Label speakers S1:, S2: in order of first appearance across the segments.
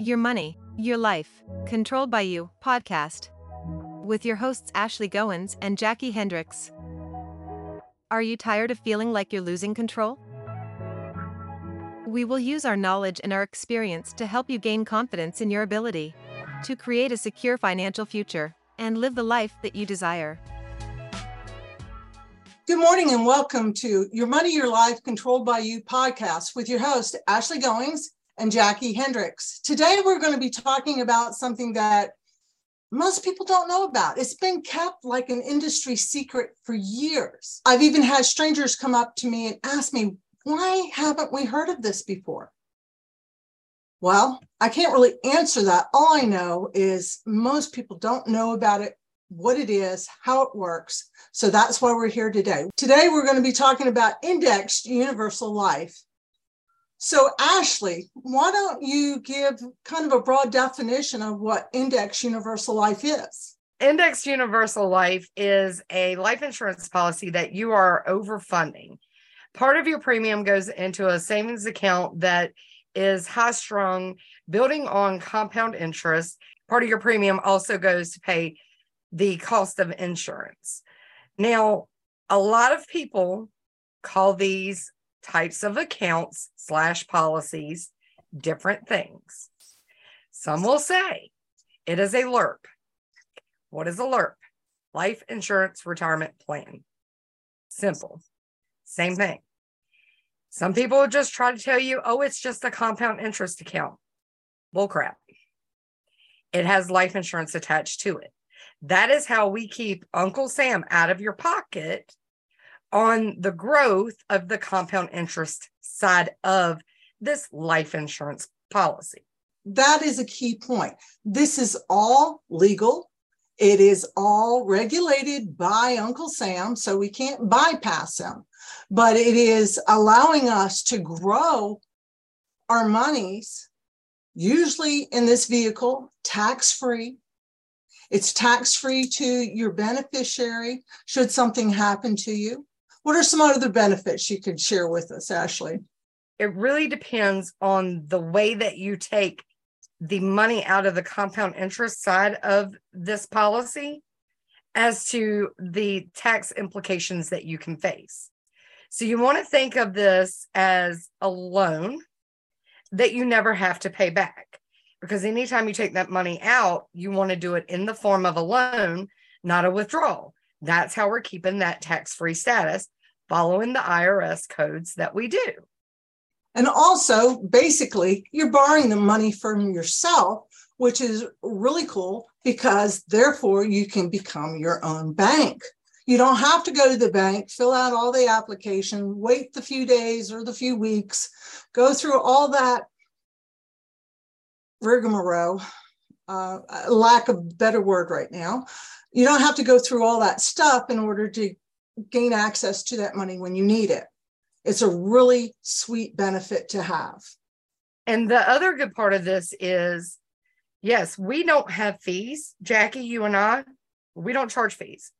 S1: Your Money, Your Life, Controlled by You podcast. With your hosts Ashley Goins and Jackie Hendricks. Are you tired of feeling like you're losing control? We will use our knowledge and our experience to help you gain confidence in your ability to create a secure financial future and live the life that you desire.
S2: Good morning and welcome to Your Money, Your Life, Controlled by You podcast with your host, Ashley Goins and Jackie Hendricks. Today, we're going to be talking about something that most people don't know about. It's been kept like an industry secret for years. I've even had strangers come up to me and ask me, why haven't we heard of this before? Well, I can't really answer that. All I know is most people don't know about it, what it is, how it works. So that's why we're here today. Today, we're going to be talking about indexed universal life. So, Ashley, why don't you give kind of a broad definition of what Index Universal Life is?
S3: Index Universal Life is a life insurance policy that you are overfunding. Part of your premium goes into a savings account that is high strung, building on compound interest. Part of your premium also goes to pay the cost of insurance. Now, a lot of people call these types of accounts slash policies different things. Some will say it is a LIRP. What is a LIRP? Life Insurance Retirement Plan. Simple. Same thing. Some people just try to tell you, oh, it's just a compound interest account. Bullcrap. It has life insurance attached to it. That is how we keep Uncle Sam out of your pocket on the growth of the compound interest side of this life insurance policy.
S2: That is a key point. This is all legal. It is all regulated by Uncle Sam, so we can't bypass him. But it is allowing us to grow our monies, usually in this vehicle, tax free. It's tax free to your beneficiary should something happen to you. What are some other benefits you can share with us, Ashley?
S3: It really depends on the way that you take the money out of the compound interest side of this policy as to the tax implications that you can face. So you want to think of this as a loan that you never have to pay back. Because anytime you take that money out, you want to do it in the form of a loan, not a withdrawal. That's how we're keeping that tax free status following the IRS codes that we do.
S2: And also, basically, you're borrowing the money from yourself, which is really cool because therefore you can become your own bank. You don't have to go to the bank, fill out all the application, wait the few days or the few weeks, go through all that rigmarole, uh, lack of better word right now. You don't have to go through all that stuff in order to gain access to that money when you need it. It's a really sweet benefit to have.
S3: And the other good part of this is yes, we don't have fees. Jackie, you and I, we don't charge fees.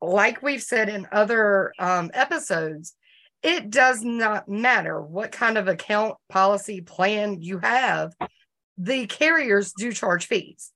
S3: Like we've said in other um, episodes, it does not matter what kind of account policy plan you have, the carriers do charge fees.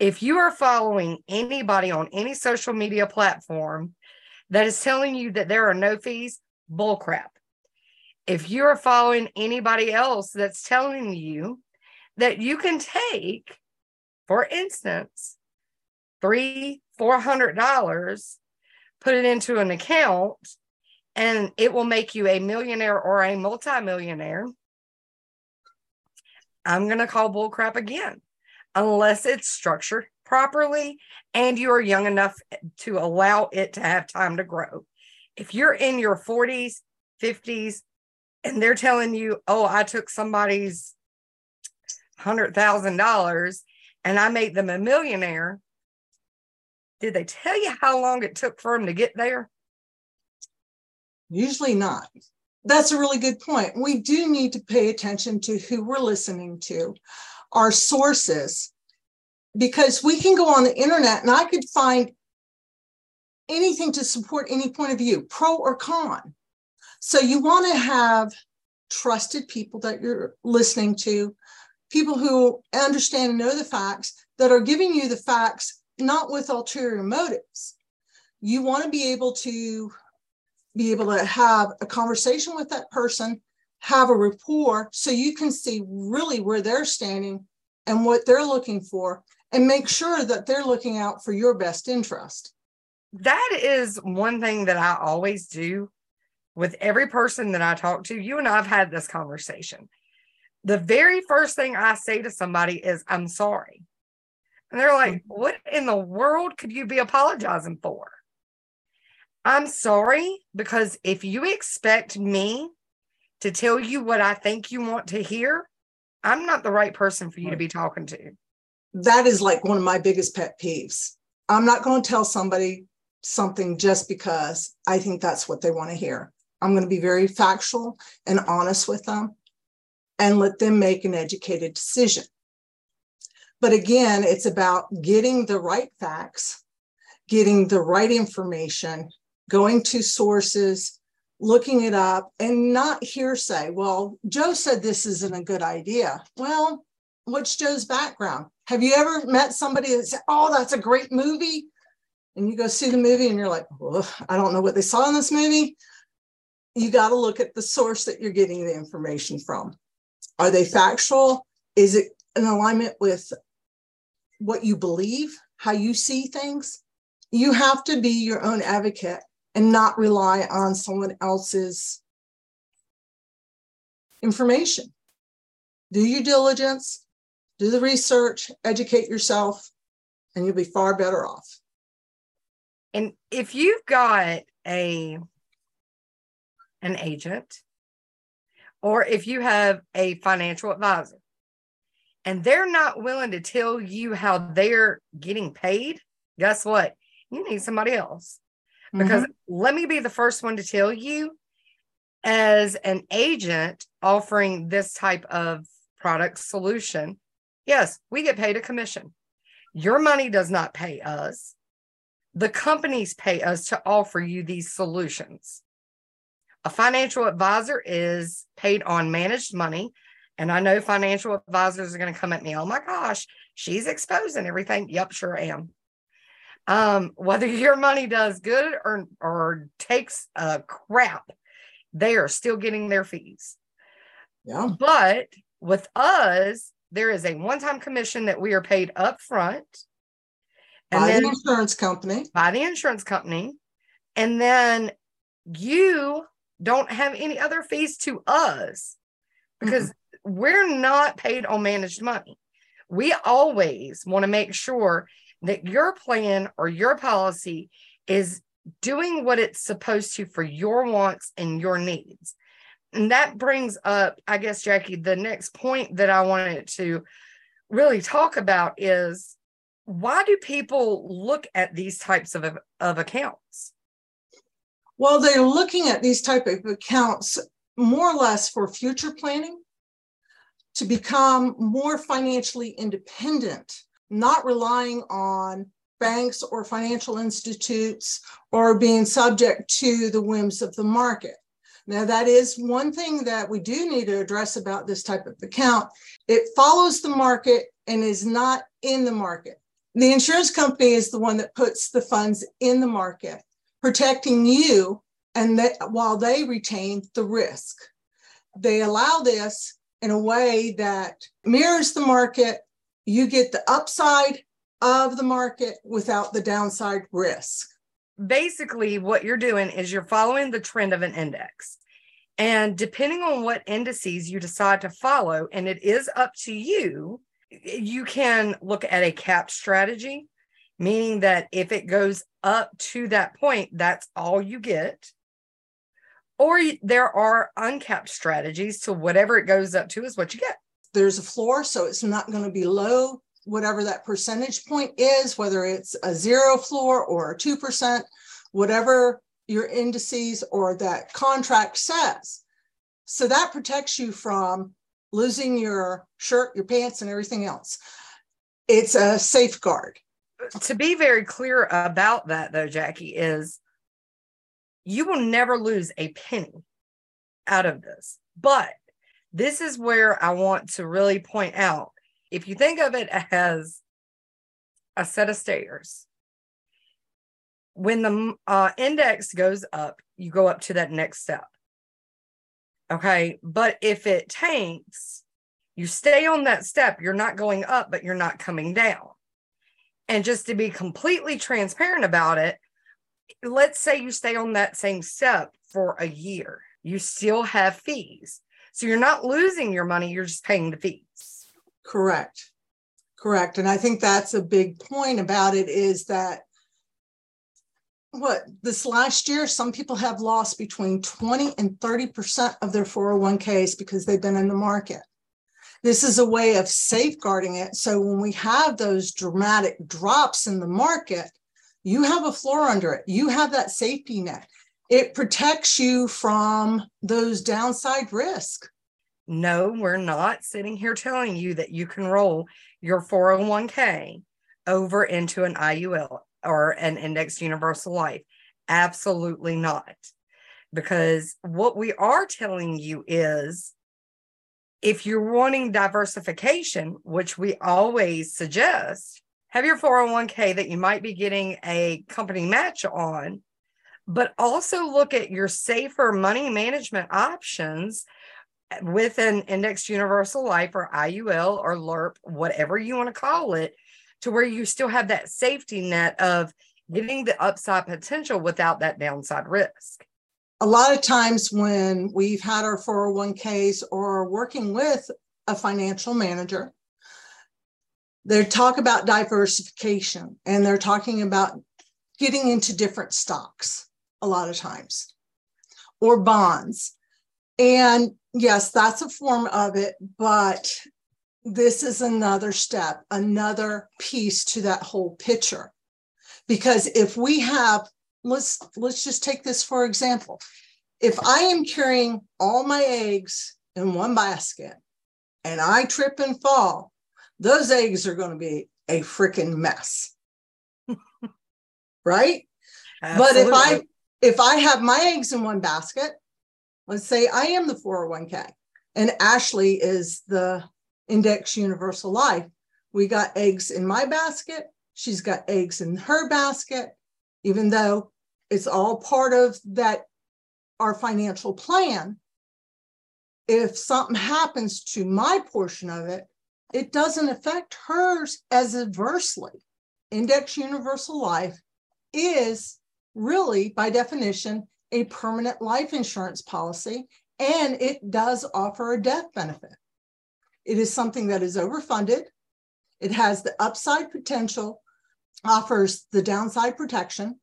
S3: If you are following anybody on any social media platform that is telling you that there are no fees, bullcrap. If you're following anybody else that's telling you that you can take, for instance, three, four hundred dollars, put it into an account, and it will make you a millionaire or a multimillionaire. I'm going to call bullcrap again, unless it's structured properly and you are young enough to allow it to have time to grow. If you're in your 40s, 50s, and they're telling you, oh, I took somebody's $100,000 and I made them a millionaire, did they tell you how long it took for them to get there?
S2: Usually not. That's a really good point. We do need to pay attention to who we're listening to, our sources, because we can go on the internet and I could find anything to support any point of view, pro or con. So you want to have trusted people that you're listening to, people who understand and know the facts that are giving you the facts not with ulterior motives. You want to be able to be able to have a conversation with that person, have a rapport so you can see really where they're standing and what they're looking for and make sure that they're looking out for your best interest.
S3: That is one thing that I always do with every person that I talk to. You and I have had this conversation. The very first thing I say to somebody is, I'm sorry. And they're like, mm-hmm. What in the world could you be apologizing for? I'm sorry because if you expect me to tell you what I think you want to hear, I'm not the right person for you to be talking to.
S2: That is like one of my biggest pet peeves. I'm not going to tell somebody something just because I think that's what they want to hear. I'm going to be very factual and honest with them and let them make an educated decision. But again, it's about getting the right facts, getting the right information, going to sources, looking it up, and not hearsay. Well, Joe said this isn't a good idea. Well, what's Joe's background? Have you ever met somebody that said, Oh, that's a great movie? And you go see the movie and you're like, I don't know what they saw in this movie. You got to look at the source that you're getting the information from. Are they factual? Is it in alignment with what you believe, how you see things? You have to be your own advocate and not rely on someone else's information. Do your diligence, do the research, educate yourself, and you'll be far better off.
S3: And if you've got a an agent or if you have a financial advisor and they're not willing to tell you how they're getting paid, guess what? You need somebody else. Because mm-hmm. let me be the first one to tell you as an agent offering this type of product solution, yes, we get paid a commission. Your money does not pay us. The companies pay us to offer you these solutions. A financial advisor is paid on managed money. And I know financial advisors are going to come at me, oh my gosh, she's exposing everything. Yep, sure am. Um, whether your money does good or, or takes a crap, they are still getting their fees.
S2: Yeah.
S3: But with us, there is a one-time commission that we are paid up front.
S2: And by then, the insurance company.
S3: By the insurance company. And then you don't have any other fees to us because mm-hmm. we're not paid on managed money. We always want to make sure that your plan or your policy is doing what it's supposed to for your wants and your needs. And that brings up, I guess, Jackie, the next point that I wanted to really talk about is why do people look at these types of, of accounts?
S2: Well, they're looking at these type of accounts more or less for future planning to become more financially independent, not relying on banks or financial institutes or being subject to the whims of the market. Now, that is one thing that we do need to address about this type of account. It follows the market and is not in the market. The insurance company is the one that puts the funds in the market protecting you and that while they retain the risk. They allow this in a way that mirrors the market. You get the upside of the market without the downside risk.
S3: Basically, what you're doing is you're following the trend of an index. And depending on what indices you decide to follow, and it is up to you, you can look at a cap strategy meaning that if it goes up to that point, that's all you get. Or there are uncapped strategies to whatever it goes up to is what you get.
S2: There's a floor, so it's not going to be low, whatever that percentage point is, whether it's a zero floor or a 2%, whatever your indices or that contract says. So that protects you from losing your shirt, your pants, and everything else. It's a safeguard
S3: to be very clear about that though jackie is you will never lose a penny out of this but This is where I want to really point out if you think of it as a set of stairs, when the uh, index goes up, you go up to that next step. Okay. But if it tanks, you stay on that step. You're not going up, but you're not coming down. And just to be completely transparent about it, let's say you stay on that same step for a year, you still have fees. So you're not losing your money, you're just paying the fees.
S2: Correct. Correct. And I think that's a big point about it is that what this last year, some people have lost between 20 and 30% of their 401ks because they've been in the market. This is a way of safeguarding it. So when we have those dramatic drops in the market, you have a floor under it. You have that safety net. It protects you from those downside risk.
S3: No, we're not sitting here telling you that you can roll your 401k over into an IUL or an indexed universal life. Absolutely not. Because what we are telling you is if you're wanting diversification, which we always suggest, have your 401k that you might be getting a company match on, but also look at your safer money management options with an indexed universal life or IUL or LIRP, whatever you want to call it, to where you still have that safety net of getting the upside potential without that downside risk.
S2: A lot of times when we've had our 401ks or working with a financial manager, they talk about diversification and they're talking about getting into different stocks a lot of times or bonds. And yes, that's a form of it, but this is another step, another piece to that whole picture. Because if we have, let's let's just take this for example. If I am carrying all my eggs in one basket and I trip and fall, those eggs are going to be a freaking mess. right? Absolutely. But if I if I have my eggs in one basket, let's say I am the 401k and Ashley is the Index Universal Life. We got eggs in my basket. She's got eggs in her basket, even though it's all part of that our financial plan. If something happens to my portion of it, it doesn't affect hers as adversely. Index Universal Life is really, by definition, a permanent life insurance policy, and it does offer a death benefit. It is something that is overfunded. It has the upside potential, offers the downside protection.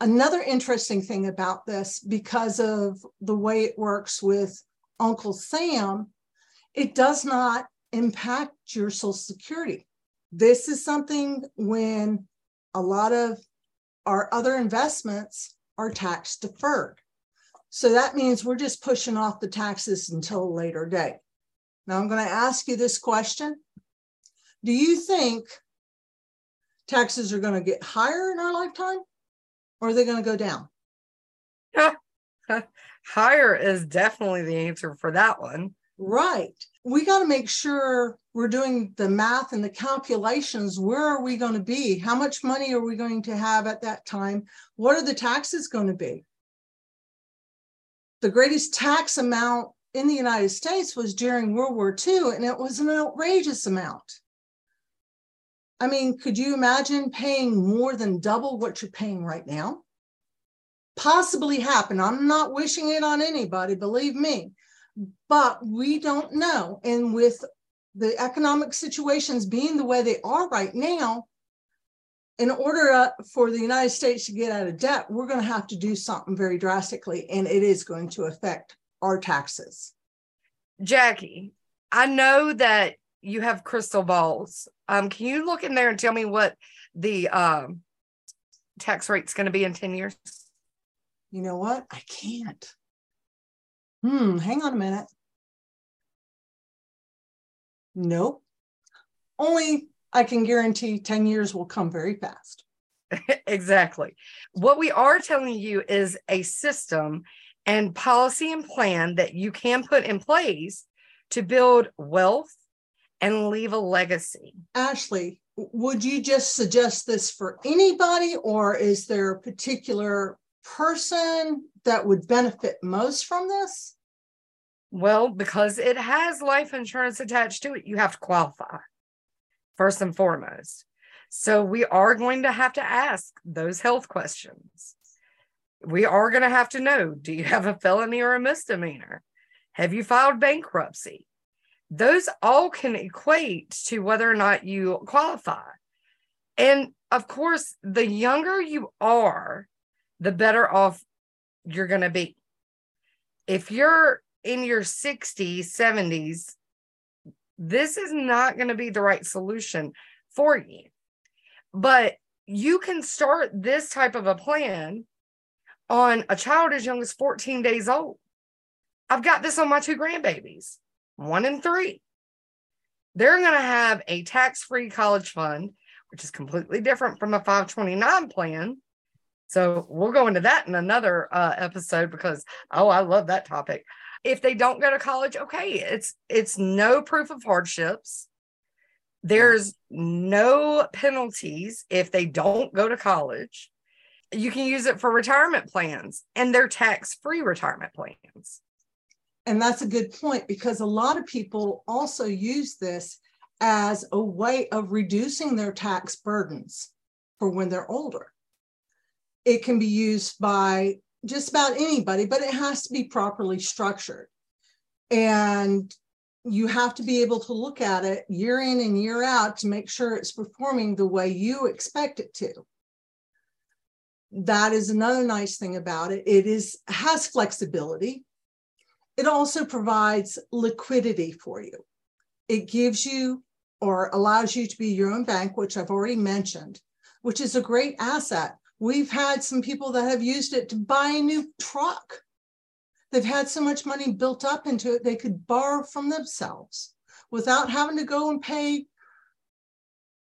S2: Another interesting thing about this, because of the way it works with Uncle Sam, it does not impact your Social Security. This is something when a lot of our other investments are tax deferred. So that means we're just pushing off the taxes until a later date. Now I'm going to ask you this question. Do you think taxes are going to get higher in our lifetime or are they going to go down?
S3: higher is definitely the answer for that one.
S2: Right. We got to make sure we're doing the math and the calculations. Where are we going to be? How much money are we going to have at that time? What are the taxes going to be? The greatest tax amount in the United States was during World War II, and it was an outrageous amount. I mean, could you imagine paying more than double what you're paying right now? Possibly happen. I'm not wishing it on anybody, believe me, but we don't know. And with the economic situations being the way they are right now, in order uh, for the United States to get out of debt, we're going to have to do something very drastically, and it is going to affect our taxes.
S3: Jackie, I know that you have crystal balls. Um, can you look in there and tell me what the um, tax rate's going to be in 10 years?
S2: You know what? I can't. Hmm, hang on a minute. Nope. Only I can guarantee 10 years will come very fast.
S3: exactly. What we are telling you is a system and policy and plan that you can put in place to build wealth and leave a legacy.
S2: Ashley, would you just suggest this for anybody, or is there a particular person that would benefit most from this?
S3: Well, because it has life insurance attached to it, you have to qualify first and foremost. So we are going to have to ask those health questions. We are going to have to know do you have a felony or a misdemeanor? Have you filed bankruptcy? Those all can equate to whether or not you qualify. And of course, the younger you are, the better off you're going to be. If you're in your 60s, 70s, this is not going to be the right solution for you. But you can start this type of a plan on a child as young as 14 days old. I've got this on my two grandbabies, one and three. They're going to have a tax free college fund, which is completely different from a 529 plan. So we'll go into that in another uh, episode because, oh, I love that topic. If they don't go to college, okay, it's it's no proof of hardships. There's no penalties if they don't go to college. You can use it for retirement plans and they're tax free retirement plans.
S2: And that's a good point because a lot of people also use this as a way of reducing their tax burdens for when they're older. It can be used by just about anybody, but it has to be properly structured. And you have to be able to look at it year in and year out to make sure it's performing the way you expect it to. That is another nice thing about it. It is has flexibility. It also provides liquidity for you. It gives you or allows you to be your own bank, which I've already mentioned, which is a great asset. We've had some people that have used it to buy a new truck They've had so much money built up into it, they could borrow from themselves without having to go and pay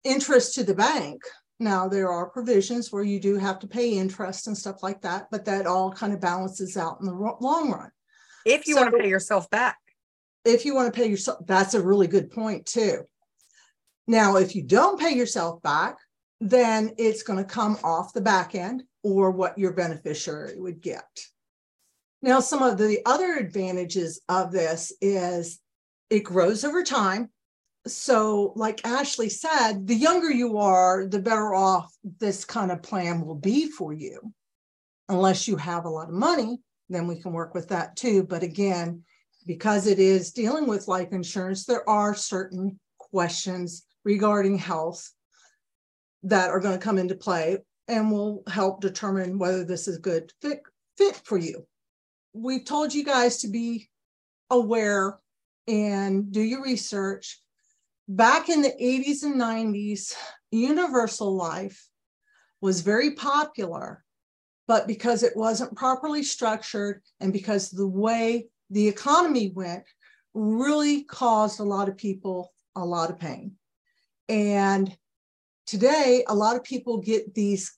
S2: interest to the bank. Now, there are provisions where you do have to pay interest and stuff like that, but that all kind of balances out in the long run.
S3: If you so, want to pay yourself back.
S2: If you want to pay yourself, that's a really good point, too. Now, if you don't pay yourself back, then it's going to come off the back end or what your beneficiary would get. Now, some of the other advantages of this is it grows over time. So, like Ashley said, the younger you are, the better off this kind of plan will be for you. Unless you have a lot of money, then we can work with that too. But again, because it is dealing with life insurance, there are certain questions regarding health that are going to come into play and will help determine whether this is a good fit, fit for you we've told you guys to be aware and do your research. Back in the 80s and 90s, universal life was very popular, but because it wasn't properly structured and because the way the economy went, really caused a lot of people a lot of pain. And today, a lot of people get these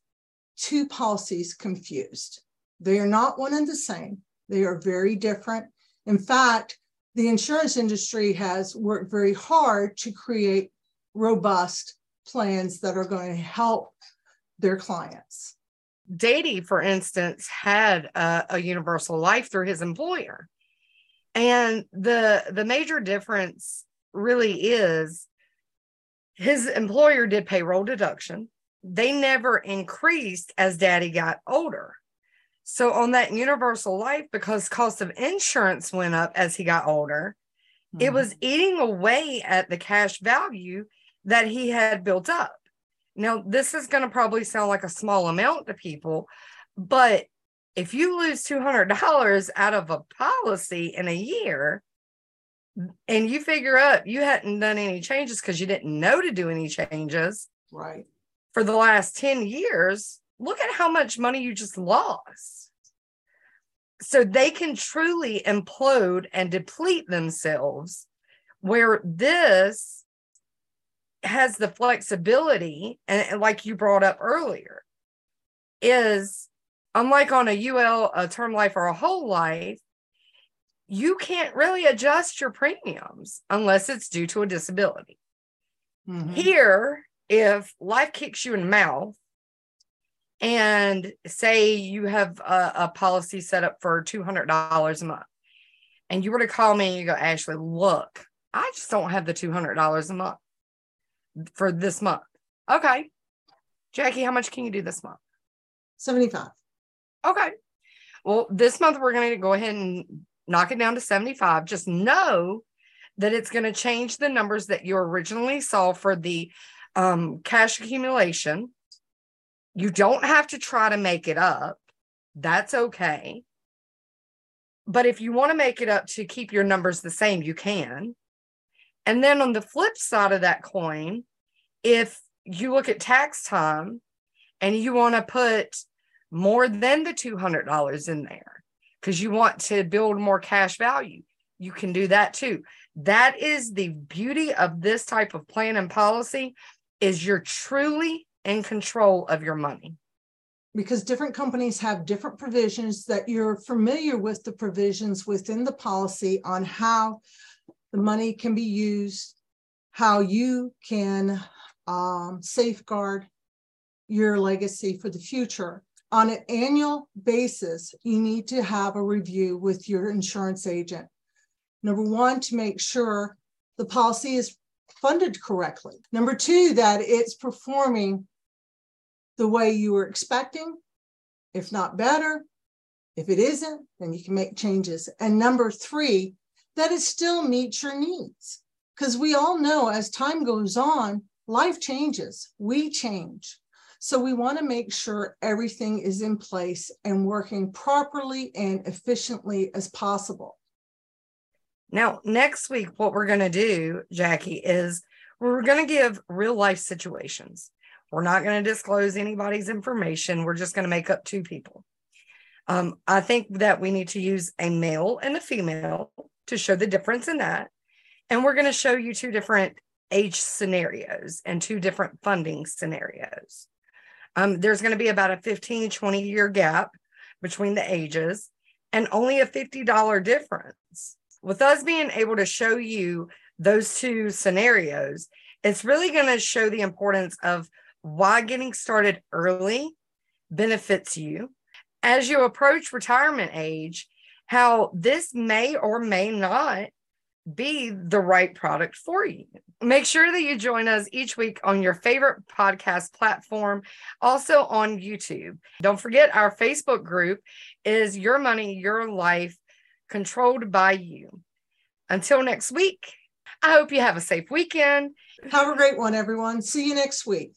S2: two policies confused. They are not one and the same. They are very different. In fact, the insurance industry has worked very hard to create robust plans that are going to help their clients.
S3: Dady, for instance, had a, a, universal life through his employer. And the the major difference really is his employer did payroll deduction. They never increased as daddy got older. So on that universal life, because cost of insurance went up as he got older, mm-hmm. it was eating away at the cash value that he had built up. Now, this is going to probably sound like a small amount to people, but if you lose $200 out of a policy in a year, and you figure up you hadn't done any changes because you didn't know to do any changes
S2: right
S3: for the last 10 years look at how much money you just lost. So they can truly implode and deplete themselves, where this has the flexibility, and, and like you brought up earlier, is unlike on a UL, a term life, or a whole life, you can't really adjust your premiums unless it's due to a disability. Mm-hmm. Here, if life kicks you in the mouth, and say you have a, a policy set up for $200 a month, and you were to call me and you go, Ashley, look, I just don't have the $200 a month for this month. Okay. Jackie, how much can you do this month?
S2: 75.
S3: Okay. Well, this month we're going to go ahead and knock it down to 75. Just know that it's going to change the numbers that you originally saw for the um, cash accumulation. You don't have to try to make it up. That's okay. But if you want to make it up to keep your numbers the same, you can. And then on the flip side of that coin, if you look at tax time and you want to put more than the $200 in there because you want to build more cash value, you can do that too. That is the beauty of this type of plan and policy is you're truly in control of your money.
S2: Because different companies have different provisions that you're familiar with the provisions within the policy on how the money can be used, how you can um, safeguard your legacy for the future. On an annual basis, you need to have a review with your insurance agent. Number one, to make sure the policy is funded correctly. Number two, that it's performing the way you were expecting, if not better. If it isn't, then you can make changes. And number three, that it still meets your needs. Because we all know as time goes on, life changes, we change. So we want to make sure everything is in place and working properly and efficiently as possible.
S3: Now, next week, what we're going to do, Jackie, is we're going to give real life situations. We're not going to disclose anybody's information. We're just going to make up two people. Um, I think that we need to use a male and a female to show the difference in that. And we're going to show you two different age scenarios and two different funding scenarios. Um, there's going to be about a 15, 20 year gap between the ages and only a $50 difference. With us being able to show you those two scenarios, it's really going to show the importance of why getting started early benefits you. As you approach retirement age, how this may or may not be the right product for you. Make sure that you join us each week on your favorite podcast platform, also on YouTube. Don't forget our Facebook group is Your Money, Your Life, controlled by you. Until next week, I hope you have a safe weekend.
S2: Have a great one, everyone. See you next week.